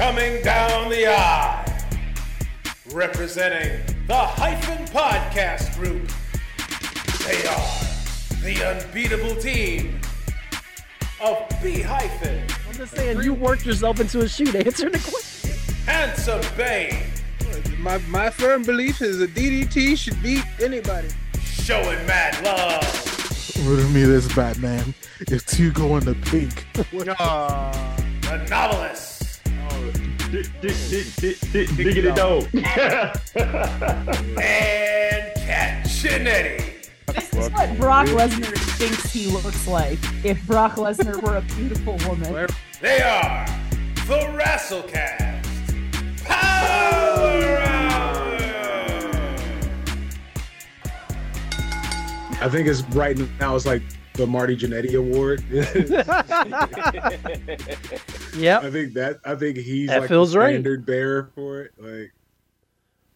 Coming down the aisle, representing the Hyphen Podcast Group, they are the unbeatable team of B Hyphen, I'm just saying, you worked yourself into a shoot. Answer the question. Handsome Bane, My my firm belief is that DDT should beat anybody. showing mad love. Riddle me this, Batman. If two go in the pink, Aw. The novelist Diggity dog. and Cat Chinetti. This is what Brock Lesnar thinks he looks like if Brock Lesnar were a beautiful woman. They are the Wrestlecast Power Hour. I think it's right now. It's like the Marty Jannetty Award. yeah, I think that I think he's That like feels the right. standard bearer for it. Like,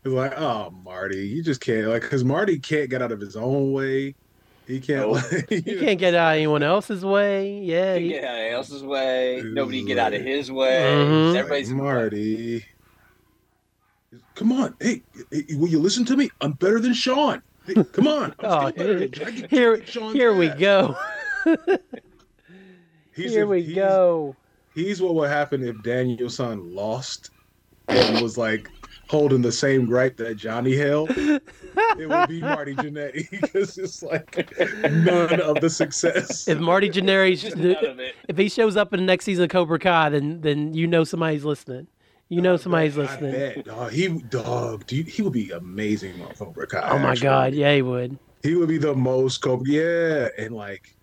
it's like, oh, Marty, you just can't like because Marty can't get out of his own way. He can't. Nope. Like, You can't get out of anyone else's way. Yeah. He he- get out of else's way. Nobody can get out of his way. Mhm. Everybody's Marty. Come on, hey, hey, will you listen to me? I'm better than Shawn. Hey, come on. I'm Oh, still better than I can here, kick here we go. He's Here if- we he's- go. He's what would happen if Danielson lost and was like holding the same gripe that Johnny held. It would be Marty Jannetty because it's like none of the success. If Marty Jannetty, just none of it. if he shows up in the next season of Cobra Kai, then then you know somebody's listening. You know somebody's listening. I bet, dog. He dog, dude, he would be amazing on Cobra Kai. Oh my actually. God, yeah, he would. he would be the most Cobra. Yeah, and like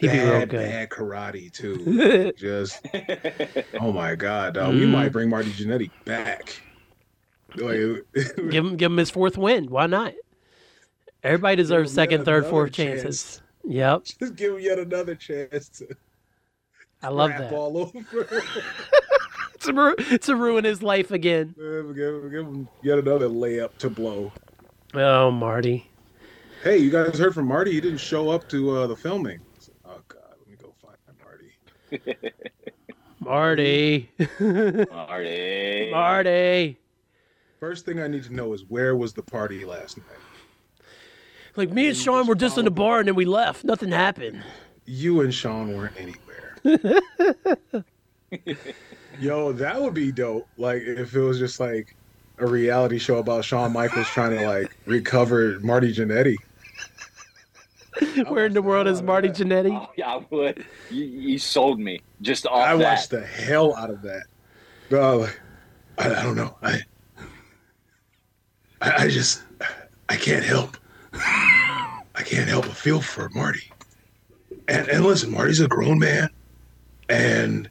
He'd be real bad, good. bad karate too. Just oh my God, dog. We Mm. might bring Marty Jannetty back. Like, give him give him his fourth win. Why not? Everybody deserves second, third, fourth chance. chances. Yep, just give him yet another chance to I love that. all over. To, ru- to ruin his life again. give, give, give him yet another layup to blow. Oh, Marty. Hey, you guys heard from Marty? He didn't show up to uh, the filming. Oh God, let me go find Marty. Marty. Marty. Marty. First thing I need to know is where was the party last night? Like me and Shawn were just in the bar and then we left. Nothing happened. You and Shawn weren't anywhere. Yo, that would be dope. Like if it was just like a reality show about Shawn Michaels trying to like recover Marty Jannetty. Where in the world is Marty Jannetty? Oh, yeah, I would. You, you sold me just off I that. watched the hell out of that. No, like, I, I don't know. I, I I just I can't help. I can't help but feel for Marty. And and listen, Marty's a grown man, and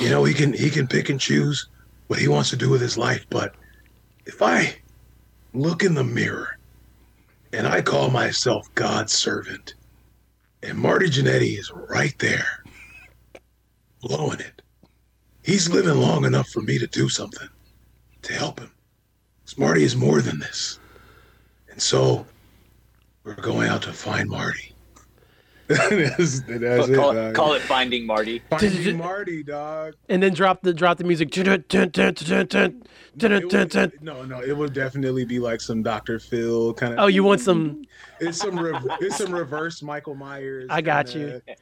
you know he can he can pick and choose what he wants to do with his life. But if I look in the mirror and I call myself God's servant, and Marty Jannetty is right there blowing it. He's living long enough for me to do something to help him. Marty is more than this. And so we're going out to find Marty. that's, that's Call, call it, it, dog. call it Finding Marty. Finding Marty, dog. And then drop the drop the music. Would- no, no, it would definitely be like some Dr. Phil kind of. Oh, you want some? It's some rev- it's some reverse Michael Myers. I got kinda- you.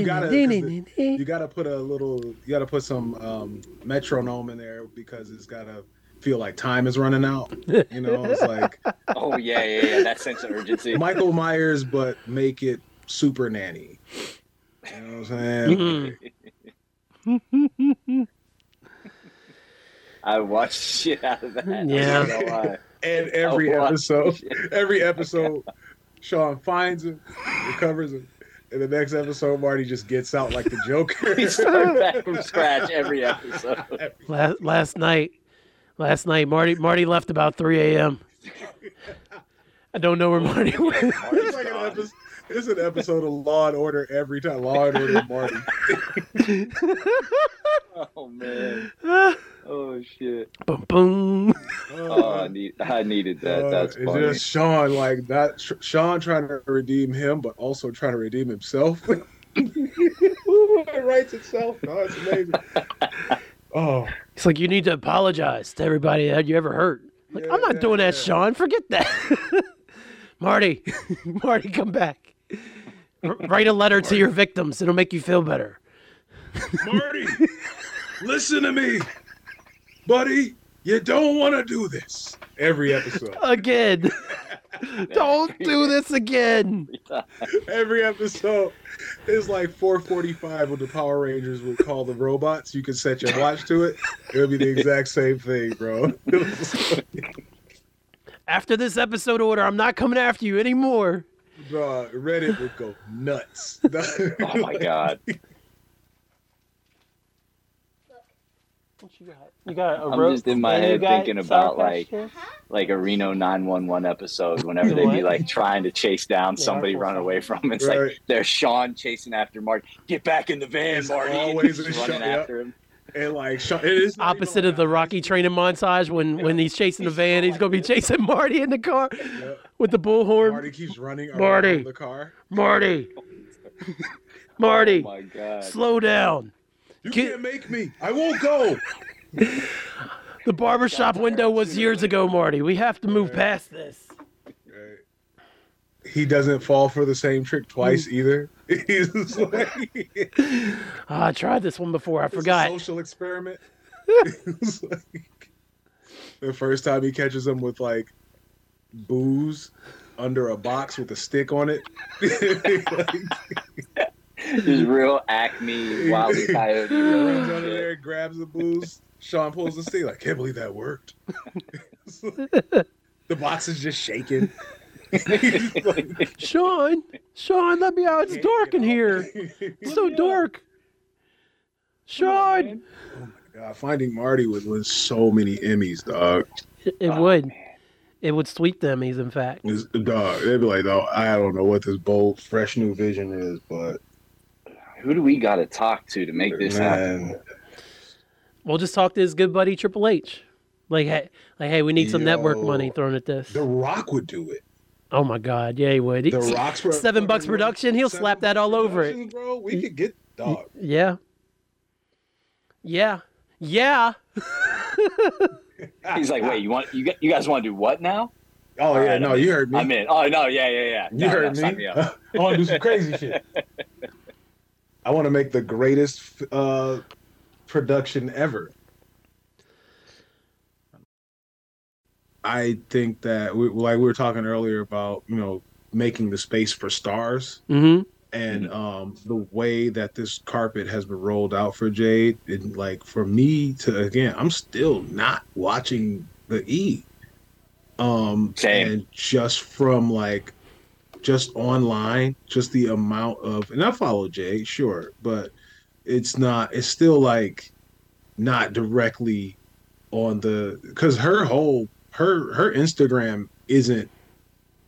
You gotta- nee, 'cause nee, the- nee, nee. You got to put a little. You got to put some um, metronome in there because it's got to feel like time is running out. You know, it's like Oh yeah, yeah, yeah. That sense of urgency. Michael Myers, but make it super nanny. You know what I'm saying? Mhm. I watched shit out of that. Yeah. I don't know why. And every wow. episode, every episode, Shawn finds him, recovers him. And the next episode, Marty just gets out like the Joker. he start back from scratch every episode. Last last night, last night Marty Marty left about 3 a.m. I don't know where Marty went. it's like an episode. It's an episode of Law and Order every time. Law and Order Marty. Oh man. Oh shit. boom boom. Oh, I need. I needed that. Uh, That's it's funny. just Shawn, like that. Sh- Shawn trying to redeem him, but also trying to redeem himself. it writes itself. No, it's amazing. Oh, It's like you need to apologize to everybody that you ever hurt. Like, I'm not Yeah, doing that, yeah. Shawn. Forget that. Marty, Marty, come back. R- write a letter to your victims. It'll make you feel better. Marty, listen to me, buddy. You don't want to do this. every episode. Again. Don't do this again. Every episode is like 4:45 when the Power Rangers would call the robots. You could set your watch to it. It would be the exact same thing, bro. After this episode order, I'm not coming after you anymore. Bro, Reddit would go nuts. Oh my god. You got? You got a I'm rope? just in my head thinking about, like, Kids? Like a Reno 911 episode whenever they what? be like trying to chase down Yeah, somebody I'll run away from. It's Right. like there's Shawn chasing after Marty. Get back in the van, It's Marty. always Just a running shot, yep. after him. and like it is opposite even of the Rocky training montage when when he's chasing the van, he's gonna be chasing Marty in the car Yep. with the bullhorn. Marty keeps running around Marty. the car. Marty, Marty, Oh my god. slow down. You Get- can't make me. I won't go. The barbershop window was years ago, Marty. We have to move past this. He doesn't fall for the same trick twice either. He's like, Ah, I tried this one before. I It's a forgot. social experiment. It's like- the first time he catches him with like booze under a box with a stick on it. Just real Acme Wildly Coyote. He runs under there, grabs the booze. Shawn pulls the stick. Like, can't believe that worked. the box is just shaking. Like, Shawn, Shawn, let me out. It's dark in here. It's so dark. Shawn, oh God, finding Marty would win so many Emmys, dog. it, it oh, would. It would sweep the Emmys, in fact. It's- dog, they'd be like, "Oh, I don't know what this bold, fresh new vision is, but Who do we got to talk to to make this happen? Man, We'll just talk to his good buddy Triple H. Like, hey, like, hey, we need some network money thrown at this. The Rock would do it. Oh my God, yeah, he would. The Rock's pro- seven bucks production. He'll slap that all over it. Bro. We could get dog. Yeah. Yeah. Yeah. He's like, wait, you want you, you guys want to do what now? Oh All yeah, right, no, I'm in. you heard me. I'm in. Oh no, yeah, yeah, yeah. You No, heard no, sign me. up. I want to do some crazy shit. I want to make the greatest uh, production ever. I think that we, like we were talking earlier about, you know, making the space for stars Mm-hmm. and um, the way that this carpet has been rolled out for Jade. And like for me to again, I'm still not watching the E. Um, Same. and just from like just online, just the amount of and I follow Jay, sure, but it's not. It's still like not directly on the because her whole her her Instagram isn't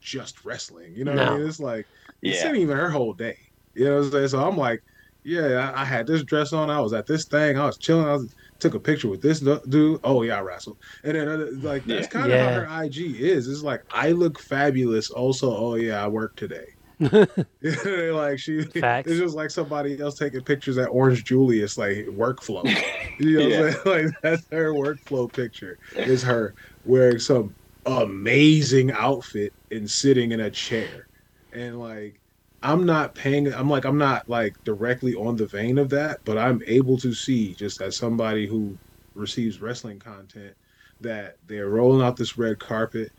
just wrestling. You know what I mean? It's like it's not even her whole day. You know what I'm saying? So I'm like, yeah, I, I had this dress on. I was at this thing. I was chilling. I was, took a picture with this dude. Oh yeah, I wrestled. And then uh, like that's Yeah. kind of Yeah. how her IG is. It's like I look fabulous. Also, oh yeah, I work today. like she, Facts. it's just like somebody else taking pictures at Orange Julius, like workflow. You know what I'm saying? Like that's her workflow picture. Is her wearing some amazing outfit and sitting in a chair. And like I'm not paying I'm like I'm not like directly on the vein of that, but I'm able to see just as somebody who receives wrestling content that they're rolling out this red carpet,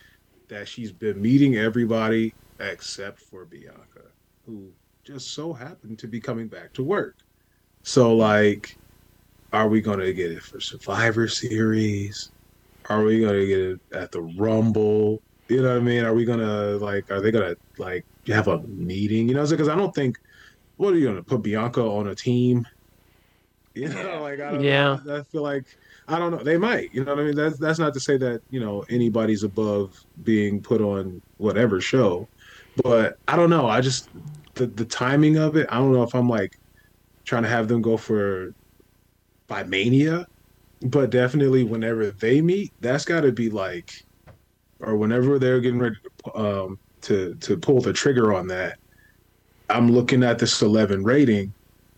that she's been meeting everybody except for Bianca, who just so happened to be coming back to work. So like are we gonna get it for Survivor Series? Are we gonna get it at the Rumble? You know what I mean? Are we gonna like? Are they gonna like have a meeting? You know, because I don't think. What are you gonna put Bianca on a team? You know, like I don't Yeah. know. I feel like I don't know. They might. You know what I mean? That's that's not to say that you know anybody's above being put on whatever show, but I don't know. I just the the timing of it. I don't know if I'm like trying to have them go for by Mania, but definitely whenever they meet, that's got to be like, or whenever they're getting ready to, um, to to pull the trigger on that. I'm looking at this 11 rating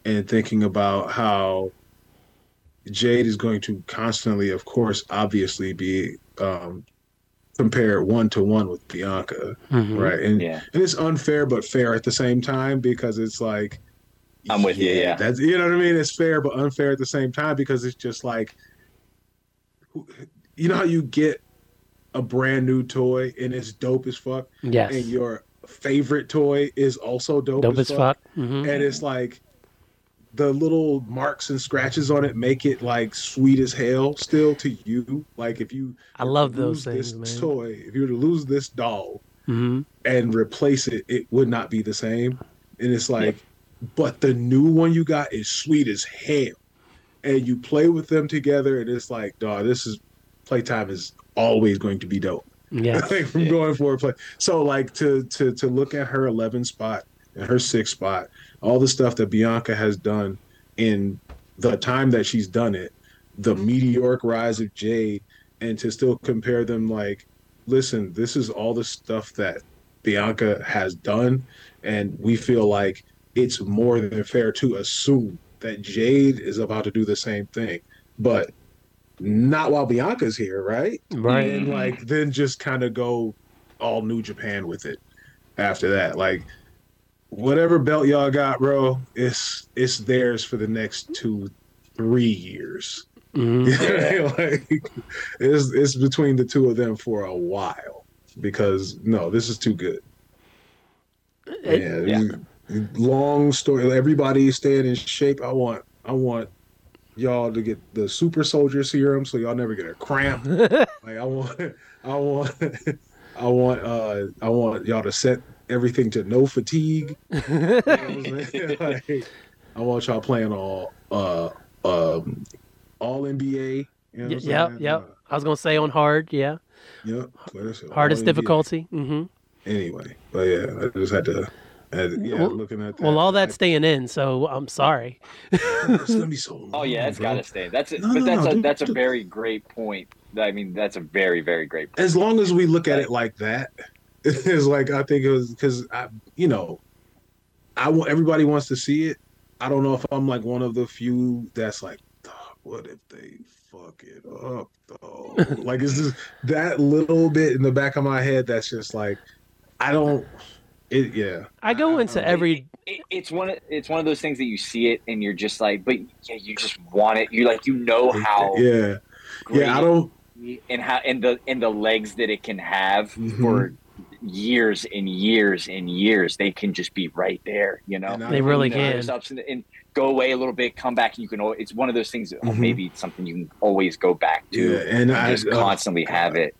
and thinking about how Jade is going to constantly, of course, obviously be um, compared one to one with Bianca, Mhm. right? And Yeah. and it's unfair but fair at the same time because it's like I'm with you, yeah. that's you know what I mean. It's fair but unfair at the same time because it's just like you know how you get a brand new toy and it's dope as fuck, Yes. and your favorite toy is also dope, Dope as, as fuck, fuck. hmm and it's like the little marks and scratches on it make it like sweet as hell still to you. Like if you I love lose those things, this man. toy, if you were to lose this doll, hmm and replace it, it would not be the same. And it's like, but the new one you got is sweet as hell. And you play with them together, and it's like, dog, this is playtime is always going to be dope. Yeah. like from going for a play. So like to to to look at her 11 spot and her six spot, all the stuff that Bianca has done in the time that she's done it, the mm-hmm. meteoric rise of Jade, and to still compare them like, listen, this is all the stuff that Bianca has done, and we feel like it's more than fair to assume that Jade is about to do the same thing, but not while Bianca's here, right? Right. and like then just kind of go all New Japan with it after that. Like whatever belt y'all got, bro, it's it's theirs for the next two, three years. hmm like it's it's between the two of them for a while because no, this is too good. It- yeah, yeah. long story. Everybody staying in shape. I want I want y'all to get the super soldier serum so y'all never get a cramp. like I want I want I want uh I want y'all to set everything to no fatigue. You know I'm? Like, I want y'all playing all uh um all NBA. You know what I'm Yep. saying? Yep. Uh, I was gonna say on hard. Yeah. yep. But Hardest NBA. difficulty. hmm Anyway, but yeah, I just had to. had- yeah, Well- looking at that. Well, all that's I- staying in, so I'm sorry. it's gonna be so long. Oh yeah, it's bro. got to stay. That's it. No, but no, that's no, a dude, that's a very great point. I mean, that's a very very great. Point. as long as we look at it like that, it's like I think it was because I, you know, I want everybody wants to see it. I don't know if I'm like one of the few that's like, what if they fuck it up though? like it's just that little bit in the back of my head that's just like, I don't. It yeah. I go into every. It, it's one. of- It's one of those things that you see it and you're just like, but yeah, you just want it. You like you know how Yeah, yeah. I don't. and how and the and the legs that it can have Mhm. for years and years and years. They can just be right there. You know. They really You know, can. there's and, and go away a little bit, come back, and you can. al- It's one of those things. That, oh, Mhm. maybe it's something you can always go back to. Yeah, and and I just uh, constantly have it.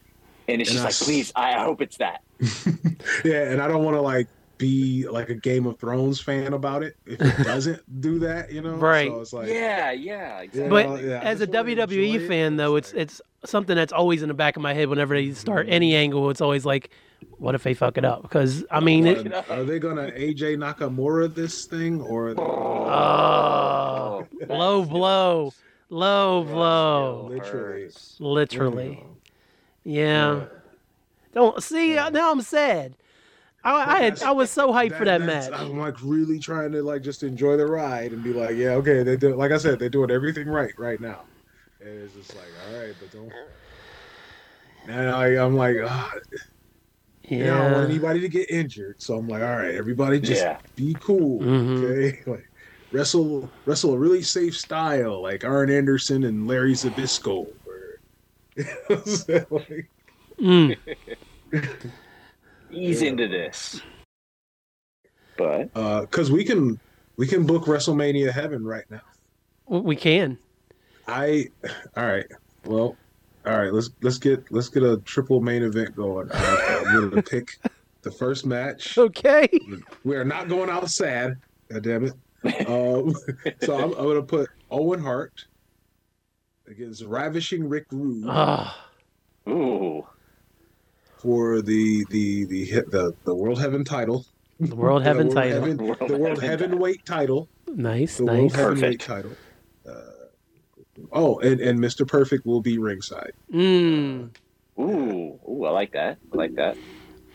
And it's And just I like, please, I I hope it's that. yeah, and I don't want to like be like a Game of Thrones fan about it if it doesn't do that, you know. Right. So it's like, yeah, yeah, exactly. But Well, yeah, as a WWE enjoy it, fan, though, it's it's like- it's something that's always in the back of my head whenever they start any angle. It's always like, what if they fuck it up? Because I mean, it, Are, are they gonna AJ Nakamura this thing or? oh, low blow, low blow, Literally. literally. Yeah. Don't see uh, now. I'm sad. I, I had I was so hyped for that match. I'm like really trying to like just enjoy the ride and be like, yeah, okay, they do. Like I said, they're doing everything right right now. And it's just like, all right, but don't. And I, I'm like, ah, yeah. I don't want anybody to get injured. So I'm like, all right, everybody just Yeah. be cool. Mhm. Okay. Like wrestle wrestle a really safe style, like Arn Anderson and Larry Zbyszko. Or, you know what Like, Mm. Ease into this. But uh, cause we can we can book WrestleMania heaven right now. We can. I all right. Well, all right. Let's let's get let's get a triple main event going. Uh, I'm gonna pick the first match. Okay. We are not going out sad. God damn it. Um, so I'm, I'm gonna put Owen Hart against Ravishing Rick Rude Ah, ooh, for the the the the the World Heaven title. the World Heaven the title. Heaven- World the World Heaven weight title. Nice, The World nice. Heavyweight Perfect. title. Uh, oh, and, and Mr. Perfect will be ringside. Mm. ooh, ooh! I like that. I like that.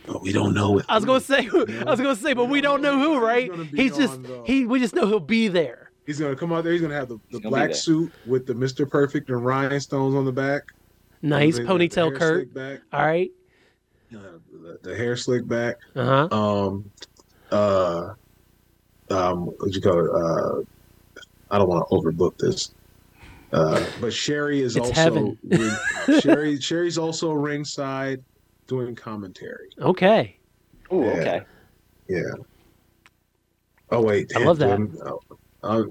But we don't know if I was gonna say, I was gonna say, but we don't know who, right? He's He's just on, though. he. We just know he'll be there. He's gonna come out there. He's gonna have the, the gonna black suit with the Mister Perfect and rhinestones on the back. Nice The- the ponytail Curt. Back. All right. Uh, the, the hair slick back. Uh huh. Um, uh, um, what you call it? Uh, I don't want to overbook this. Uh, but Sherri is It's also ring- Sherri. Sherri's also ringside doing commentary. Okay. Ooh, Yeah. okay. Yeah. Oh wait, I love that. damn, oh, oh,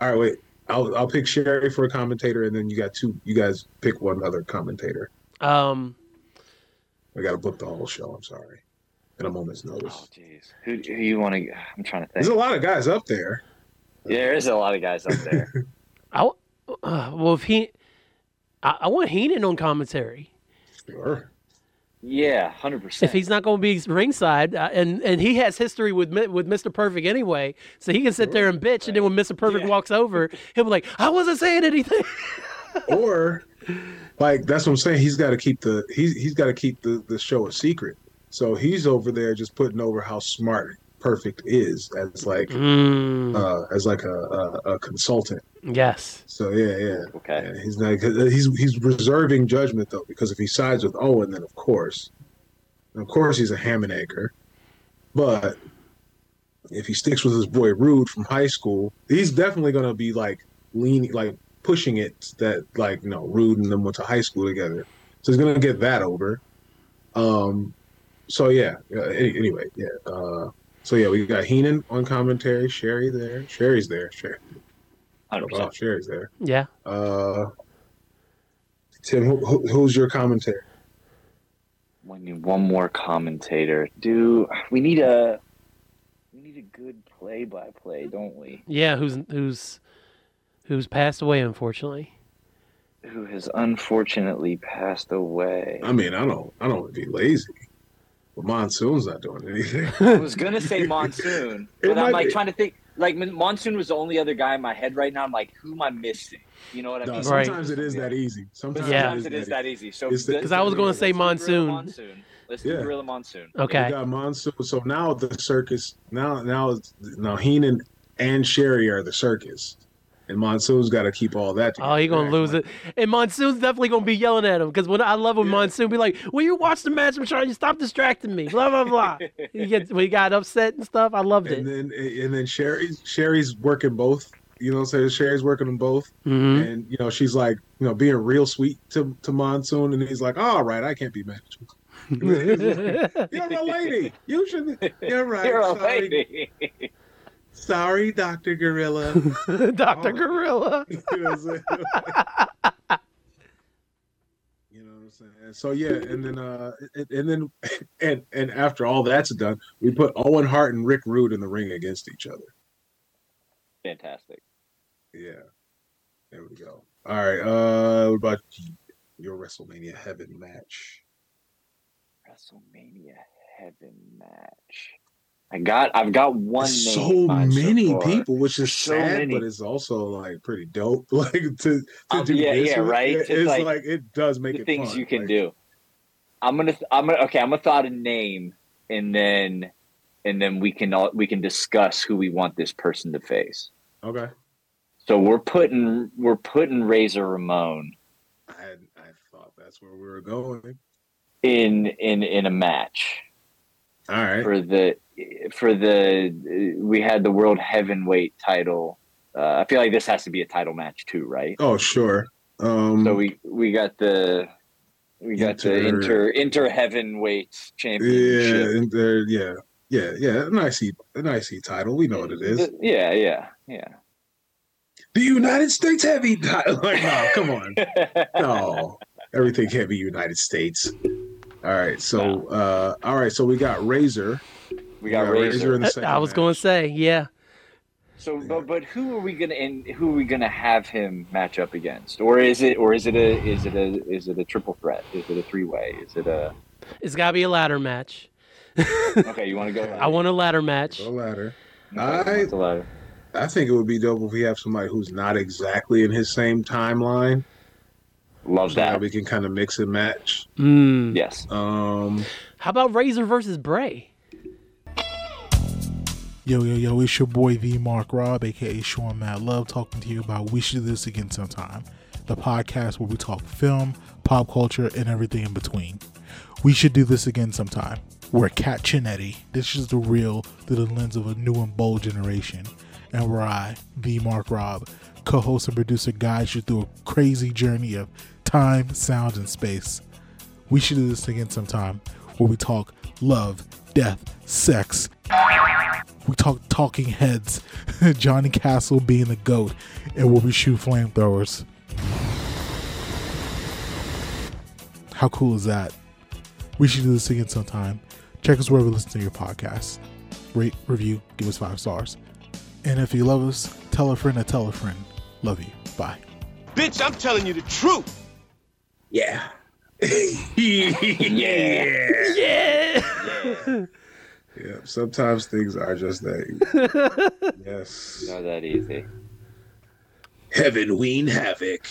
all right, wait. I'll I'll pick Sherri for a commentator, and then you got two. You guys pick one other commentator. Um. We got to book the whole show. I'm sorry. At a moment's Oh, notice. jeez. Who, who you want to? I'm trying to think. There's a lot of guys up there. Yeah, there is a lot of guys up there. I, uh, well, if he, I, I want Heenan on commentary. Sure. yeah, hundred percent. If percent. he's not going to be ringside, uh, and and he has history with with Mr. Perfect anyway, so he can sit there and bitch, and then when Mr. Perfect Yeah. walks over, he'll be like, "I wasn't saying anything." or like that's what I'm saying. He's got to keep the he's he's got to keep the the show a secret. So he's over there just putting over how smart Perfect is as like Mm, uh as like a, a, a consultant. yes. So yeah, yeah. Okay. Yeah, he's not. 'cause He's he's reserving judgment though, because if he sides with Owen, then of course, of course he's a ham and egger. But if he sticks with his boy Rude from high school, he's definitely gonna be like leaning, like pushing it that like you know Rude and them went to high school together, so he's gonna get that over. Um, so yeah. uh, any- Anyway, yeah. Uh, so yeah, we got Heenan on commentary, Sherri there, Sherri's there, Sherri. Hundred Oh, percent. Sherri's there. Yeah. Uh, Tim, who, who, who's your commentator? We need one more commentator. Do we need a? We need a good play-by-play, don't we? Yeah. Who's who's who's passed away, unfortunately. Who has unfortunately passed away? I mean, I don't, I don't want to be lazy, but Monsoon's not doing anything. I was gonna say Monsoon, but I'm like be. trying to think. Like Monsoon was the only other guy in my head right now. I'm like, who am I missing? You know what I No, mean? Right. sometimes it is that easy. Sometimes Yeah. sometimes it is that easy. So It's the- let's 'Cause I was gonna say Monsoon. Monsoon. Let's do Yeah. Gorilla Monsoon. Okay. We got Monsoon. So now the circus. Now, now, it's- now Heenan and Sherri are the circus, and Monsoon's got to keep all that. Oh, he gonna together. lose it, and Monsoon's definitely gonna be yelling at him because when I love when Monsoon be like, "Will you watch the match? I'm trying to stop distracting me." Blah blah blah. he gets when he got upset and stuff. I loved And it. then, and then Sherri's Sherri's working both. You know, so Sherri's working them both. hmm and you know she's like you know being real sweet to, to monsoon and he's like all right i can't be mad at you you're a lady you should you're right You're a sorry, lady. Sorry dr gorilla. Doctor Gorilla. you know what i'm saying? You know what i'm saying? So yeah and then uh and, and then and and after all that's done we put owen hart and rick rude in the ring against each other. Fantastic. yeah. There we go. All right uh what about your wrestlemania heaven match? WrestleMania Heaven match. I got. I've got one name. so many so people, which is So sad, many. but it's also like pretty dope. Like to to Um, do yeah, this yeah, right? it- It's like like, it does make the it things fun. you can Like, do. I'm gonna. I'm gonna. Okay, I'm gonna thought a name, and then, and then we can all we can discuss who we want this person to face. Okay, So we're putting we're putting Razor Ramon I I thought that's where we were going. in in in a match All right, for the for the we had the world heavyweight title. Uh, I feel like this has to be a title match too, right? oh sure. Um, So we we got the we got the Inter- inter inter heavyweight yeah, championship. and there, yeah, yeah, yeah. An IC, an IC title. We know what it is. The- yeah, yeah, yeah. The United States heavy title. Like, no, come on. No, everything can't be United States. All right, so uh, all right, so we got Razor. We got Razor. in the second I was going to say, yeah. So, but but who are we gonna and who are we gonna have him match up against, or is it or is it a is it a is it a triple threat? Is it a three way? Is it a It's got to be a ladder match. okay? You want to go? I want a ladder match. Go ladder. Okay, what's ladder? I think it would be dope if we have somebody who's not exactly in his same timeline. Love So that that. we can kind of mix and match. Mm. Yes. Um, How about Razor versus Bray? Yo, yo, yo, it's your boy V Mark Rob, aka Sean Mad Love, talking to you about We Should Do This Again Sometime, the podcast where we talk film, pop culture, and everything in between. We should do this again sometime. We're Cat Chinetti. This is the real through the lens of a new and bold generation. And where I, V Mark Rob, co host and producer, guides you through a crazy journey of time, sound, and space. We should do this again sometime where we talk love, death, sex. We talk talking heads, Johnny Castle being the goat, and where we shoot flamethrowers. How cool is that? We should do this again sometime. Check us wherever you listen to your podcast. Rate, review, give us five stars. And if you love us, tell a friend to tell a friend. Love you. Bye. Bitch, I'm telling you the truth. Yeah. Yeah. Yeah. Yeah. Yeah, sometimes things are just that. yes. Not that easy. Heaven Ween Havoc.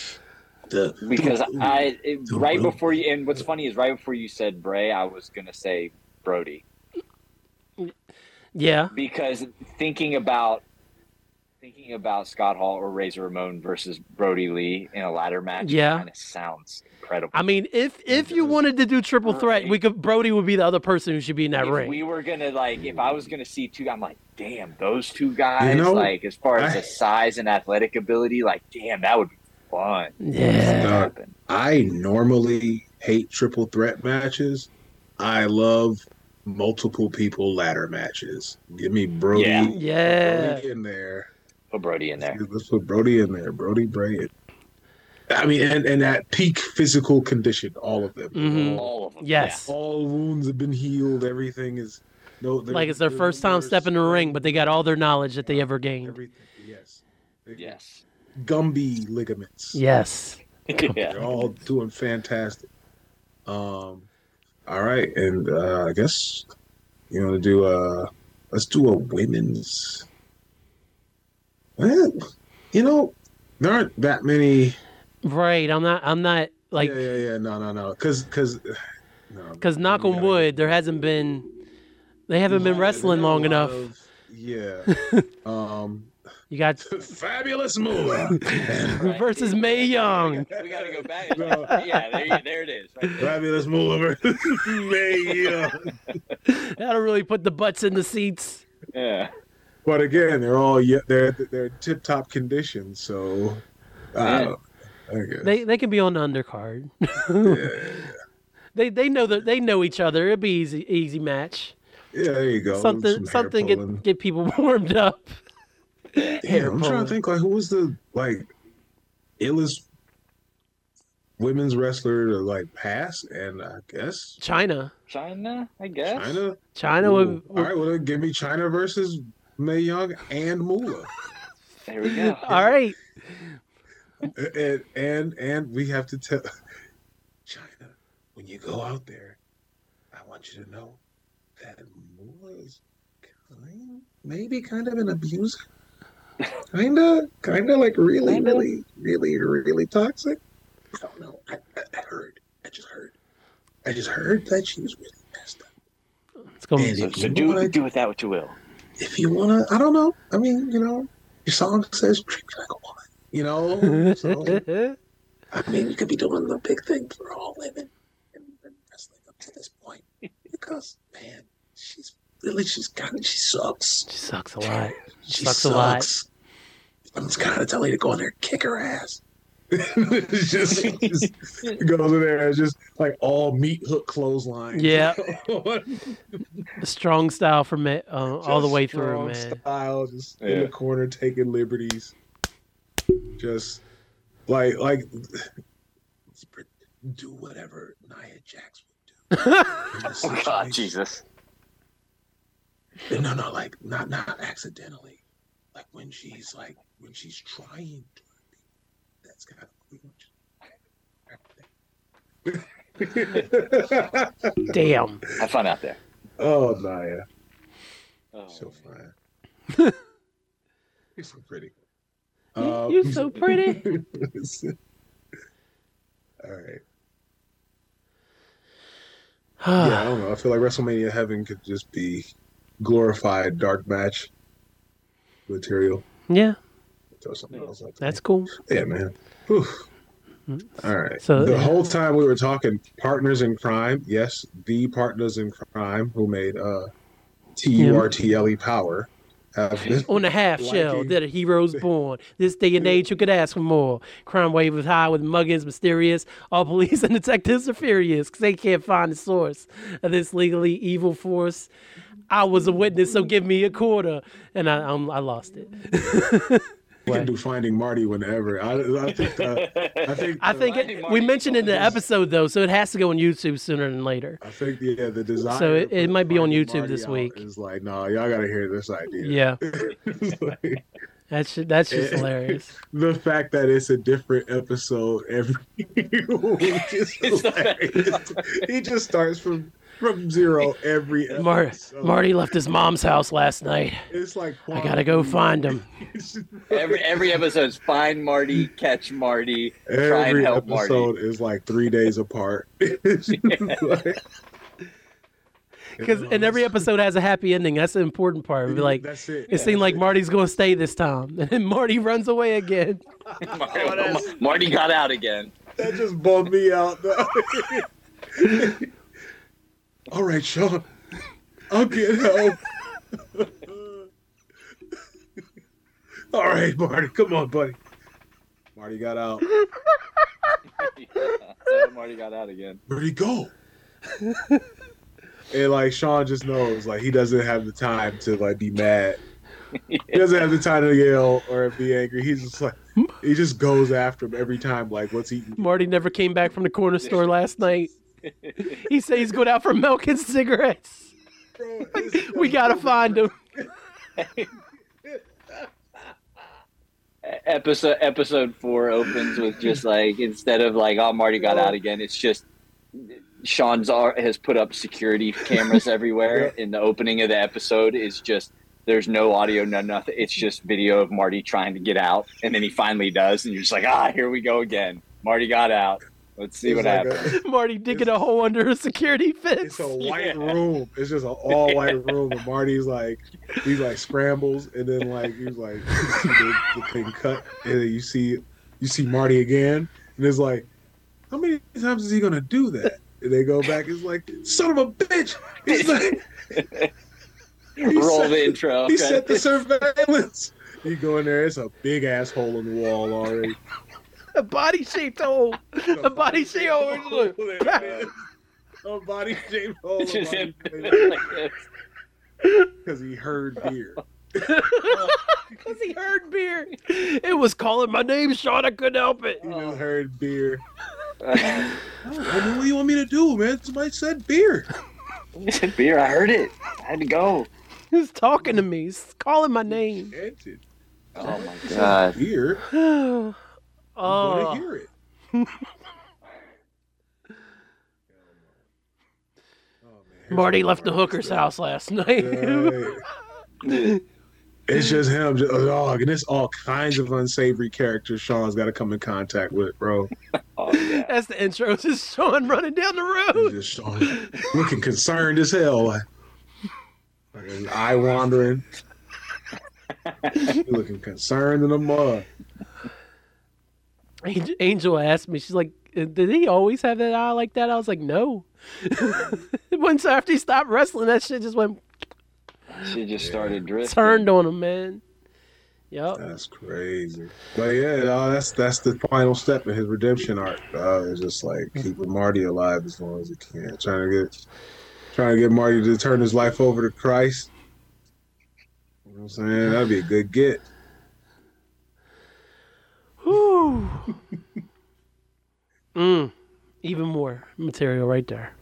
The Because I it, right Bro- before you and what's funny is right before you said Bray, I was gonna say Brodie. Yeah. Because thinking about thinking about Scott Hall or Razor Ramon versus Brodie Lee in a ladder match Yeah. kind of sounds incredible. I mean, if if you wanted to do triple threat, we could. Brodie would be the other person who should be in that if ring. we were gonna like if I was gonna see two I'm like, damn, those two guys, You know, like as far as I- the size and athletic ability, like damn, that would be fun. Yeah. Happen. I normally hate triple threat matches. I love multiple people ladder matches. Give me Brodie, Yeah. Yeah. Brodie in there. Put Brodie in there. Let's put Brodie in there. Brodie Bray. I mean, and, and at peak physical condition, all of them. Mhm. All of them. Yes. All wounds have been healed. Everything is no. Like it's their first time stepping in the ring, but they got all their knowledge that they ever gained. Everything. Yes. Yeah. Yes. Gumby ligaments. Yes. yeah. They're all doing fantastic. Um, all right, and uh, I guess you want to do a let's do a women's. Well, you know, there aren't that many. Right. I'm not. I'm not like yeah, yeah, yeah. No, no, no. Because, because, no. because knock on wood, there hasn't been. They haven't been wrestling long enough. yeah. um, You got fabulous move. versus Mae Young. We gotta go back. yeah, there, there it is. Right there. fabulous move. yeah. That'll really put the butts in the seats. Yeah. But again, they're all yeah, they're they're tip top condition. So, I don't. I guess. They they can be on the undercard. yeah, they they know that they know each other. It'll be easy easy match. yeah, there you go. something Some something pulling. get get people warmed up. Damn, hair I'm trying to think like who was the like illest women's wrestler to like pass, and I guess Chyna. Chyna, I guess. Chyna. Chyna Ooh, would, all right, well then give me Chyna versus Mae Young and Moolah, There we go. All right. and and and we have to tell Chyna when you go out there, I want you to know that Moolah is kind, maybe kind of an abuser. Kinda, kinda like really, Kinda. really, really, really toxic. I don't know. I, I, I heard. I just heard. I just heard that she was really messed up. It's gonna And So, so do do with that what you will. If you wanna, I don't know. I mean, you know, your song says treat me like a woman. You know, so I mean, you could be doing the big thing for all women in wrestling up to this point because, man, she's really she's kind of she sucks. she sucks a lot. She Sucks a lot. I'm just kind of telling you to go in there and kick her ass. it's just, just goes in there and just like all meat hook clothesline. Yeah. Strong style from it uh, all the way through, man. Style, just in the corner taking liberties. Just like like do whatever Nia Jax would do. Oh God, situation. Jesus. No, no, like not not accidentally. Like when she's like when she's trying to. That's kind of Damn. Have fun out there. oh, Naya, Oh, so fine. You're so pretty. Um, You're so pretty. All right. Yeah, I don't know. I feel like WrestleMania heaven could just be glorified dark match. material. Yeah, Throw something else out there. that's cool. Yeah, man. Whew. All right. So- the whole time we were talking partners in crime, yes, the partners in crime who made uh T U R T L E power On the half shell that a hero's born. This day and age, who could ask for more? Crime wave is high with muggins mysterious. All police and detectives are furious because they can't find the source of this legally evil force. I was a witness, so give me a quarter, and I um, I lost it. We can do Finding Marty whenever. I, I think. Uh, I think. I think Finding it, we mentioned it in the episode though, so it has to go on YouTube sooner than later. I think. Yeah, the design. So it- it might be on YouTube this week. It's like, no, y'all got to hear this idea. Yeah, like, that's ju- that's just Eh. hilarious. the fact that it's a different episode every week is hilarious. he just starts from from zero every episode. Mar- Marty left his mom's house last night. It's like I gotta go find him. Every every episode's find Marty, catch Marty, try and Every help Marty. episode is like three days apart. It's like- Because and every episode has a happy ending. That's the important part. It'd be like that's it. it seemed like Marty's gonna stay this time, and then Marty runs away again. Marty, Marty got out again. That just bummed me out. though. All right, Shawn. I'll get help. All right, Marty. Come on, buddy. Marty got out. so Marty got out again. Where'd he go? and like Shawn just knows, like he doesn't have the time to like be mad. He doesn't have the time to yell or be angry. He's just like he just goes after him every time. Like, what's he? Marty never came back from the corner store last night. He said he's going out for milk and cigarettes. We gotta find him. episode episode four opens with just like instead of like oh Marty got out again, it's just Shawn's ar- has put up security cameras everywhere. In the opening of the episode is just there's no audio, no nothing. It's just video of Marty trying to get out, and then he finally does, and you're just like ah here we go again. Marty got out. Let's see It's what like a- happens. Marty digging a hole under a security fence. It's a white room. It's just an all white room. And Marty's like, he's like scrambles, and then like he's like, you see the, the thing cut, and then you see, you see Marty again, and it's like, how many times is he gonna do that? And they go back. It's like, son of a bitch. He's like, Roll set- the intro. he set the surveillance. You go in there. It's a big asshole in the wall already. A body shaped hole. A body shaped hole. a body shaped hole. It's just him Because he heard beer. Because he heard beer. It was calling my name, Shawn. I couldn't help it. He just heard beer. I don't know what you want me to do, man. Somebody said beer. He said beer. I heard it. I had to go. He was talking to me. He's calling my name. Chanted. Oh my god. Beer. I'm oh, gonna uh. hear it. Marty left the hooker's house last night. Right. It's just him, just, a dog, and it's all kinds of unsavory characters Shawn's got to come in contact with, bro. Oh yeah. That's the intro. It's just Shawn running down the He's road. just Shawn looking concerned as hell, like, like his eye wandering, looking concerned in the mud. Angel- Angel asked me, she's like, did he always have that eye like that? I was like, no. Once after he stopped wrestling, that shit just went She just started drifting. turned on him, man. Yep. That's crazy. But yeah, no, that's that's the final step in his redemption arc. Uh, it's just like keeping Marty alive as long as he can, trying to get trying to get Marty to turn his life over to Christ. You know what I'm saying? That'd be a good get. Whew. mm, even more material right there.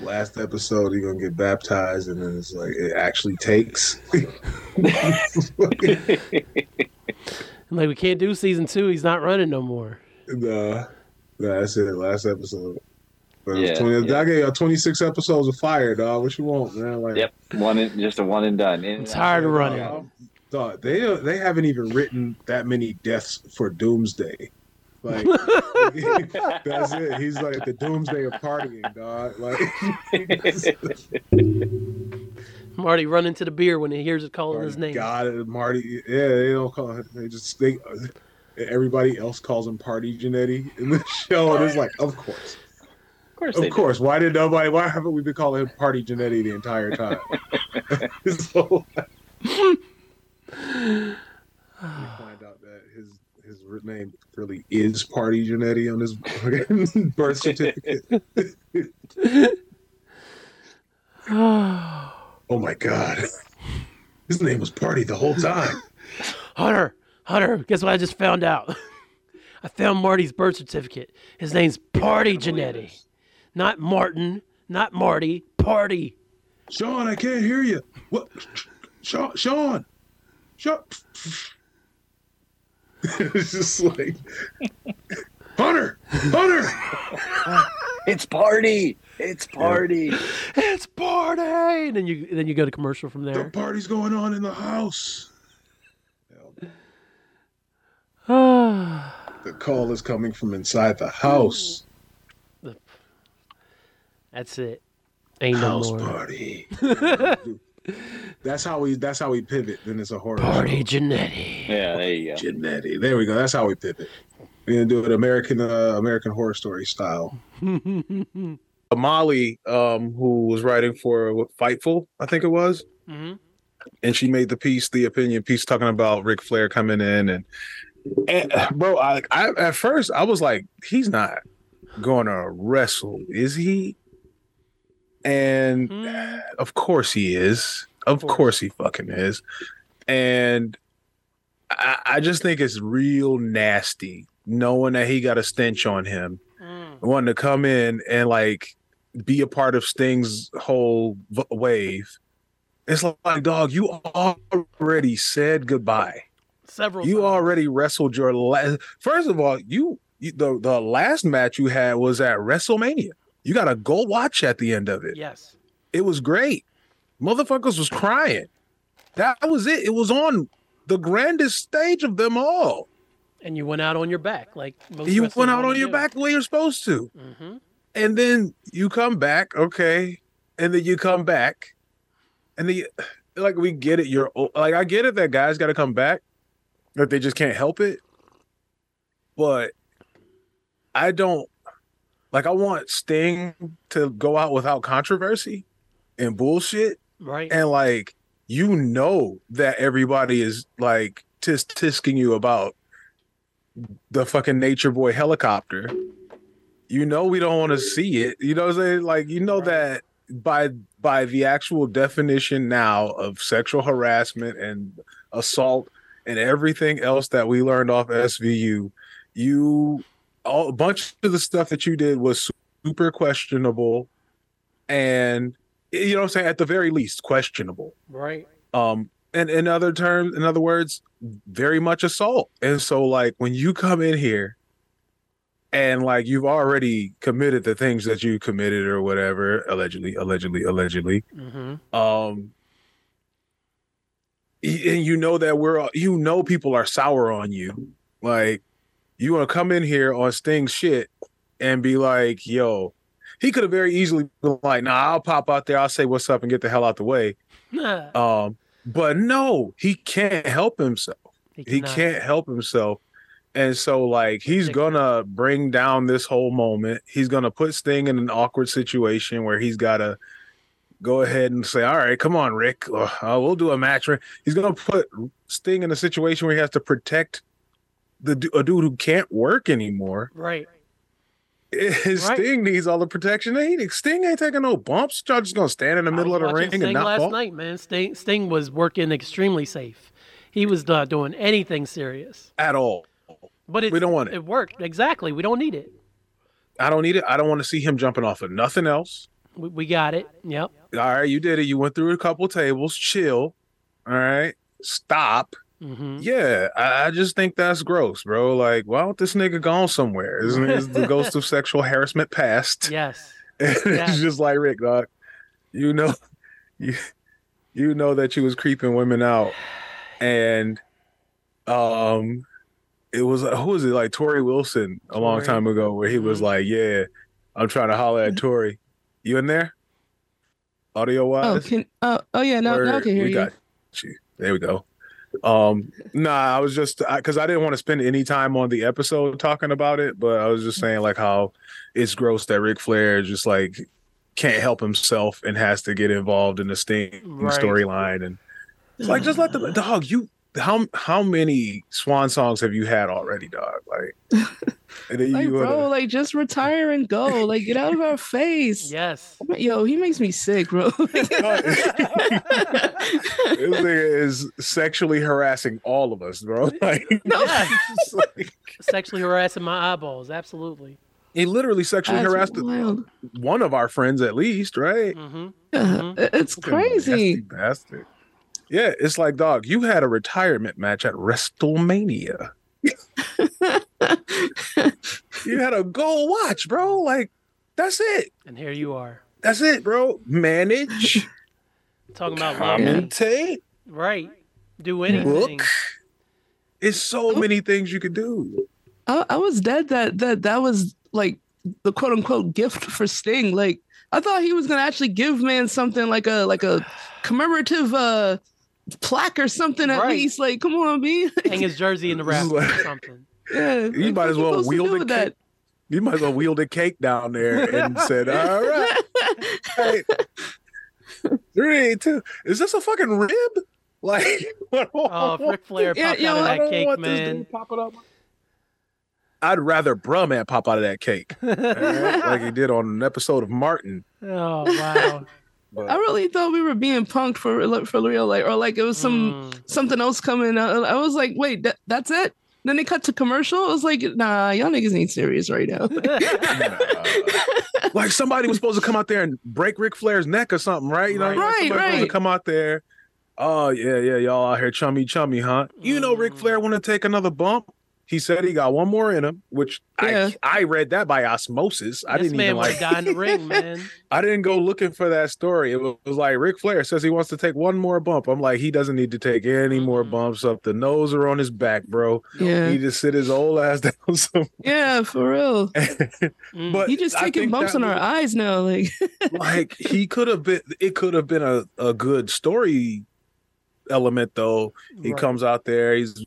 Last episode, he gonna get baptized, and then it's like it actually takes. I'm like we can't do season two. He's not running no more. Nah, nah, that's it. Last episode. But Yeah, 20, yeah. I gave y'all 26 episodes of fire, dog. What you want, man? Like, Yep. One in, just a one and done. In I'm and out. tired of running. Dog, dog, they they haven't even written that many deaths for Doomsday. Like that's it. He's like the Doomsday of partying, dog. Like Marty run into the beer when he hears it calling his name. God, Marty. Yeah, they don't call it. They just think everybody else calls him Party Janetti in the show, and it's like, of course, Of course, of they do. course. Why did nobody? Why haven't we been calling him Party Janetti the entire time? so, you find out that his his name really is Party Jannetty on his birth certificate. oh my God, his name was Party the whole time. Hunter, Hunter, guess what I just found out? I found Marty's birth certificate. His name's Party Jannetty. Not Martin, not Marty, Party. Shawn, I can't hear you. What? Shawn, Shawn, Shawn. it's just like Hunter, Hunter. It's party. It's party. It's Party! And then you then you go to commercial from there. The party's going on in the house. Ah, The call is coming from inside the house. That's it. Ain't no House more. party. that's how we. That's how we pivot. Then it's a horror. Party show. Jannetty. Yeah, there you go. Jannetty. There we go. That's how we pivot. We're gonna do it American uh, American Horror Story style. Molly, um, who was writing for what, Fightful, I think it was, hmm and she made the piece, the opinion piece, talking about Ric Flair coming in, and, and bro, I, I at first I was like, he's not gonna wrestle, is he? And Hmm. of course he is. Of course. course he fucking is. And I, I just think it's real nasty knowing that he got a stench on him Mm. wanting to come in and like be a part of Sting's whole v- wave. It's like, dog, you already said goodbye. Several. You times. already wrestled your last. First of all, you, you the the last match you had was at WrestleMania. You got a gold watch at the end of it. Yes. It was great. Motherfuckers was crying. That was it. It was on the grandest stage of them all. And you went out on your back, like most you went out on your do. back the way you're supposed to. hmm and then you come back, okay, and then you come back, and then you, like we get it. You're like I get it that guys got to come back, that they just can't help it, but I don't like. I want Sting to go out without controversy and bullshit, Right. and like you know that everybody is like tis tisking you about the fucking nature boy helicopter you know we don't want to see it you know what i'm saying like you know Right. that by by the actual definition now of sexual harassment and assault and everything else that we learned off svu you all, a bunch of the stuff that you did was super questionable and you know what i'm saying? At the very least questionable. Right. um and in other terms in other words very much assault. And so like when you come in here and like you've already committed the things that you committed or whatever allegedly allegedly allegedly hmm um and you know that we're you know people are sour on you. Like you want to come in here on sting shit and be like yo he could have very easily been like nah i'll pop out there i'll say what's up and get the hell out the way um, but no, he can't help himself. He cannot. can't help himself. And so, like, he's gonna bring down this whole moment. He's gonna put Sting in an awkward situation where he's gotta go ahead and say, "All right, come on, Ric, uh, we'll do a match." He's gonna put Sting in a situation where he has to protect the a dude who can't work anymore. Right. His Right. Sting needs all the protection. He, Sting ain't taking no bumps. Y'all just gonna stand in the middle of the ring and Sting not last fall. night, man. Sting, Sting was working extremely safe. He was not doing anything serious. at all. But it, We don't want it. It worked exactly. We don't need it. I don't need it. I don't want to see him jumping off of nothing else. We, we got it. Yep. All right, you did it. You went through a couple tables. Chill. All right. Stop. Hmm Yeah, I, I just think that's gross, bro. Like, why don't this nigga gone somewhere? Isn't is the ghost of sexual harassment past? Yes. And Yeah. it's just like Ric, dog. You know, you you know that you was creeping women out, and um, it was who was it like Torrie Wilson a long time ago where he was Mhm. like, "Yeah, I'm trying to holler at Torrie. You in there? audio Oh, wise? can oh oh yeah, now, now I can hear we you. got you. There we go. Um, nah, I was just because I, didn't want to spend any time on the episode talking about it, but I was just saying like how it's gross that Ric Flair just like can't help himself and has to get involved in the Sting Right. storyline, and it's like just let the dog you. How how many swan songs have you had already, dog? Like, and then Like, you wanna- bro, like just retire and go. Like, get out of our face. Yes. Yo, he makes me sick, bro. this nigga is sexually harassing all of us, bro. Like, Yes. Sexually harassing my eyeballs. Absolutely. he literally sexually That's harassed wild. one of our friends at least, right? Mm-hmm. Yeah, it's crazy. nasty bastard. Yeah, it's like dog. You had a retirement match at WrestleMania. you had a gold watch, bro. Like that's it. And here you are That's it, bro. Manage, talking about love. and- commentate, Right. Do anything. book. It's so many things you could do. I, I was dead that that that was like the quote unquote gift for Sting. Like I thought he was gonna actually give man something like a like a commemorative uh plaque or something at Right. least. Like, come on, B. Hang his jersey in the rafters or something. yeah, You like, might as well wield do a with cake. You might as well wield a cake down there and said, "All right, hey, three, two. Is this a fucking rib? Like, Oh, if Ric Flair Yeah, popped yo, out of I that don't cake, want this man. dude popping up. I'd rather Bruh Man pop out of that cake, all right? like he did on an episode of Martin. Oh wow. But I really thought we were being punked for for real, like or like it was some Mm. something else coming. out. I was like, wait, that, that's it. Then they cut to commercial. I was like, nah, y'all niggas ain't serious right now. like somebody was supposed to come out there and break Ric Flair's neck or something, right? You know, Right. like Right, supposed to come out there. Oh yeah, yeah, y'all out here chummy chummy, huh? You know, Ric. Flair want to take another bump. He said he got one more in him, which Yeah. I I read that by osmosis. I this didn't man even like. die in the ring, man. I didn't go looking for that story. It was, it was like Ric Flair says he wants to take one more bump. I'm like, he doesn't need to take any more Mm. bumps up. The nose are on his back, bro. yeah, He just sit his old ass down. Some, yeah, for real. Mm. but He just taking bumps on our was- eyes now. Like, like he could have been it could have been a, a good story element though he Right. comes out there he's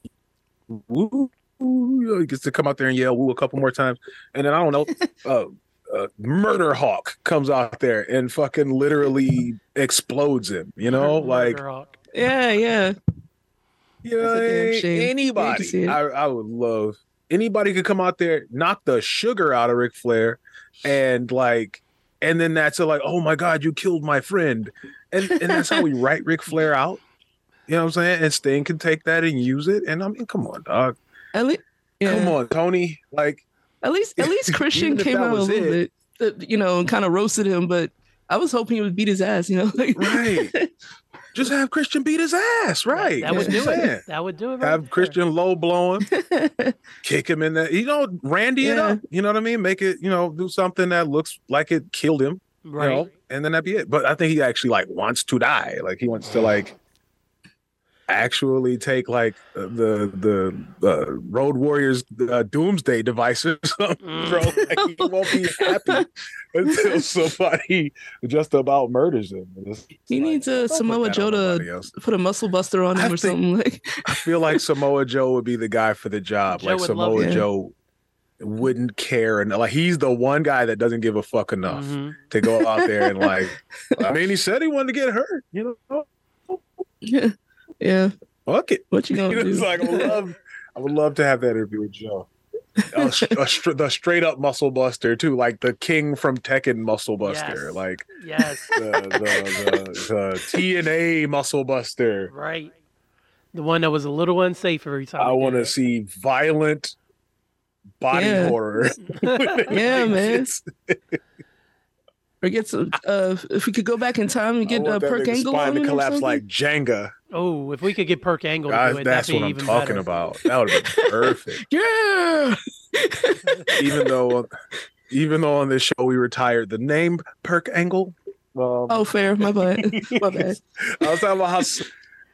woo, you know, he gets to come out there and yell woo a couple more times and then i don't know uh, uh murder hawk comes out there and fucking literally explodes him you know like Murder Hawk. yeah, yeah. you know That's a damn shame. Hate to anybody. I, I would love anybody could come out there knock the sugar out of Ric Flair and like and then that's a like oh my god you killed my friend and and that's how we write Ric Flair out you know what I'm saying and Sting can take that and use it and I mean come on dog At least, yeah. come on Tony like At least, at least Christian came that out a little it. bit, uh, you know, and kind of roasted him. But I was hoping he would beat his ass. You know, like, right just have Christian beat his ass right That would do what I'm it. That would do it. Right have there. Christian low blow him, kick him in the, you know, Randy it Yeah. up. You know what I mean? Make it, you know, do something that looks like it killed him. Right. You know, and then that'd be it. But I think he actually like wants to die. Like he wants to like actually take like uh, the the uh, Road Warriors uh, Doomsday device or something, bro. Like, he won't be happy until somebody just about murders him. It's he like, needs a Samoa Joe to put a muscle buster on I him or think- something. Like, I feel like Samoa Joe would be the guy for the job. Joe like Samoa. Joe wouldn't care and like he's the one guy that doesn't give a fuck enough Mhm. to go out there and like I mean he said he wanted to get hurt, you know. yeah, yeah. Fuck it. What you gonna It's do? like I would love I would love to have that interview with Joe. A, str- a str- the straight up muscle buster too, like the king from Tekken muscle buster, Yes. like Yes. the, the, the, the TNA muscle buster. right. The one that was a little unsafe every time. I want to see violent body Yeah. horror. Yeah, man. It's- or get some. Uh, if we could go back in time and get want uh, that Perk nigga's Angle spine on to it or collapse like Jenga. Oh, if we could get Perk Angle to Guys, do it, that's that'd what be I'm even talking better. about. That would have been perfect. yeah. even though, even though on this show we retired the name Perk Angle. Um, Oh, fair. My bad. My bad. I was talking about how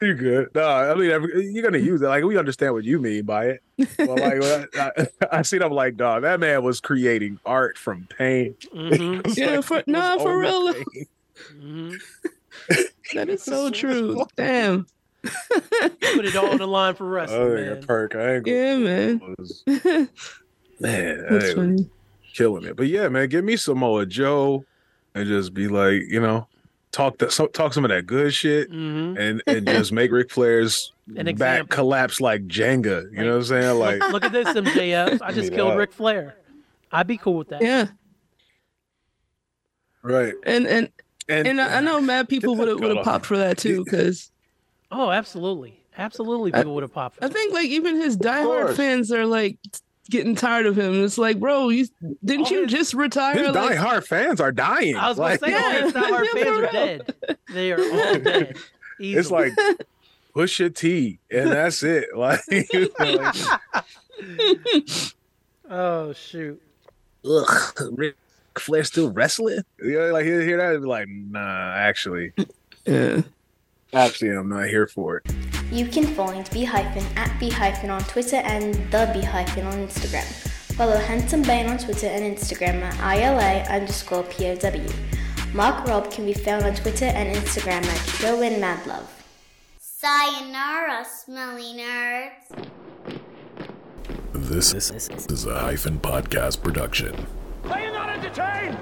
s- you good. No, I mean every, you're gonna use it. Like we understand what you mean by it. Well, like when I, I, I see them like, dog, that man was creating art from pain. Mhm. Yeah, like for- he was nah, for only real. pain. That is so true. Damn. Put it all on the line for wrestling, Oh, man. yeah, perk. I ain't Yeah, man. was- man, That's hey, funny. killing it. But yeah, man, give me Samoa Joe and just be like, you know, talk that so, talk some of that good shit Mhm. and and just make Ric Flair's back example. collapse like Jenga. You know what I'm saying? Like Look at this, MJF. I just Give me killed that. Ric Flair. I'd be cool with that. Yeah. right. And and And, and I, I know mad people would have would have popped for that too, because Oh, absolutely. Absolutely, people would have popped I think like even his diehard course. fans are like getting tired of him. It's like, bro, you didn't All you his- just retire? his like, diehard fans are dying. I was like, going to say, all his Yeah. diehard Yeah, fans are dead. They are all dead. it's like push your T and that's it. Like, like oh, shoot. ugh, Ric Flair still wrestling? You know, like hear, hear that and be like, nah, actually, yeah. actually, I'm not here for it. You can find B hyphen at B hyphen on Twitter and the B hyphen on Instagram. Follow Handsome Bane on Twitter and Instagram at ILA underscore POW. Mark Rob can be found on Twitter and Instagram at Show in Mad Love. Sayonara, smelly nerds. This is a hyphen podcast production. Are you not entertained?